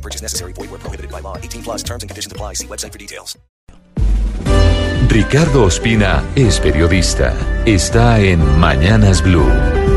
No purchase necessary. Void where prohibited by law. 18 plus terms and conditions apply. See website for details. Ricardo Ospina es periodista. Está en Mañanas Blue.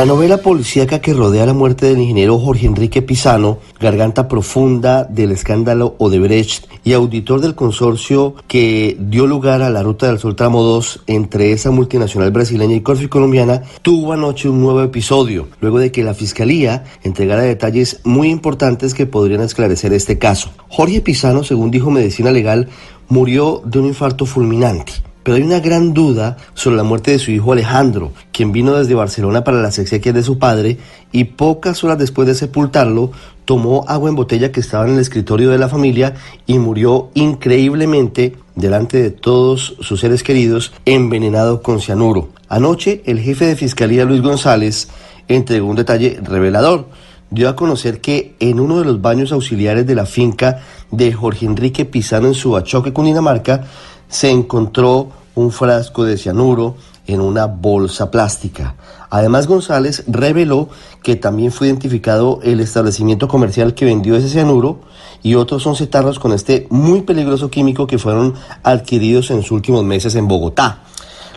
La novela policíaca que rodea la muerte del ingeniero Jorge Enrique Pisano, garganta profunda del escándalo Odebrecht y auditor del consorcio que dio lugar a la Ruta del Sol Tramo 2 entre esa multinacional brasileña y Corfi colombiana, tuvo anoche un nuevo episodio, luego de que la fiscalía entregara detalles muy importantes que podrían esclarecer este caso. Jorge Pisano, según dijo Medicina Legal, murió de un infarto fulminante. Pero hay una gran duda sobre la muerte de su hijo Alejandro, quien vino desde Barcelona para las exequias de su padre y pocas horas después de sepultarlo tomó agua en botella que estaba en el escritorio de la familia y murió increíblemente delante de todos sus seres queridos envenenado con cianuro. Anoche el jefe de fiscalía Luis González entregó un detalle revelador. Dio a conocer que en uno de los baños auxiliares de la finca de Jorge Enrique Pizano en Subachoque, Cundinamarca, se encontró un frasco de cianuro en una bolsa plástica. Además, González reveló que también fue identificado el establecimiento comercial que vendió ese cianuro y otros 11 tarros con este muy peligroso químico que fueron adquiridos en los últimos meses en Bogotá.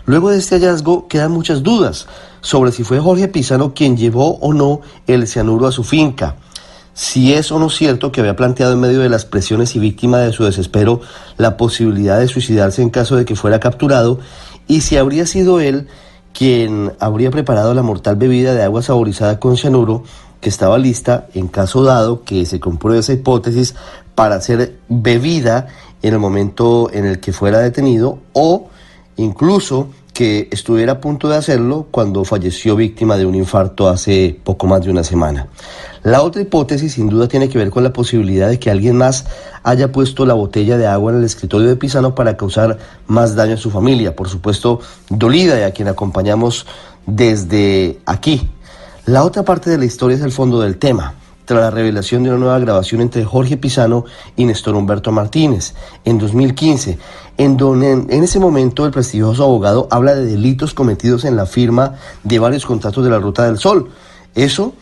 Luego de este hallazgo quedan muchas dudas sobre si fue Jorge Pizano quien llevó o no el cianuro a su finca si es o no cierto que había planteado en medio de las presiones y víctima de su desespero la posibilidad de suicidarse en caso de que fuera capturado y si habría sido él quien habría preparado la mortal bebida de agua saborizada con cianuro que estaba lista en caso dado que se compruebe esa hipótesis para ser bebida en el momento en el que fuera detenido o incluso que estuviera a punto de hacerlo cuando falleció víctima de un infarto hace poco más de una semana. La otra hipótesis sin duda tiene que ver con la posibilidad de que alguien más haya puesto la botella de agua en el escritorio de Pisano para causar más daño a su familia, por supuesto dolida y a quien acompañamos desde aquí. La otra parte de la historia es el fondo del tema tras la revelación de una nueva grabación entre Jorge Pisano y Néstor Humberto Martínez en 2015, en donde en, ese momento el prestigioso abogado habla de delitos cometidos en la firma de varios contratos de la Ruta del Sol. Eso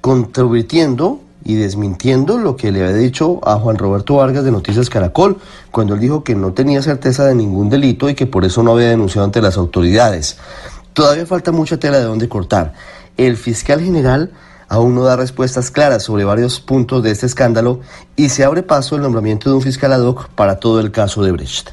controvirtiendo y desmintiendo lo que le había dicho a Juan Roberto Vargas de Noticias Caracol, cuando él dijo que no tenía certeza de ningún delito y que por eso no había denunciado ante las autoridades. Todavía falta mucha tela de dónde cortar. El fiscal general aún no da respuestas claras sobre varios puntos de este escándalo y se abre paso el nombramiento de un fiscal ad hoc para todo el caso de Brecht.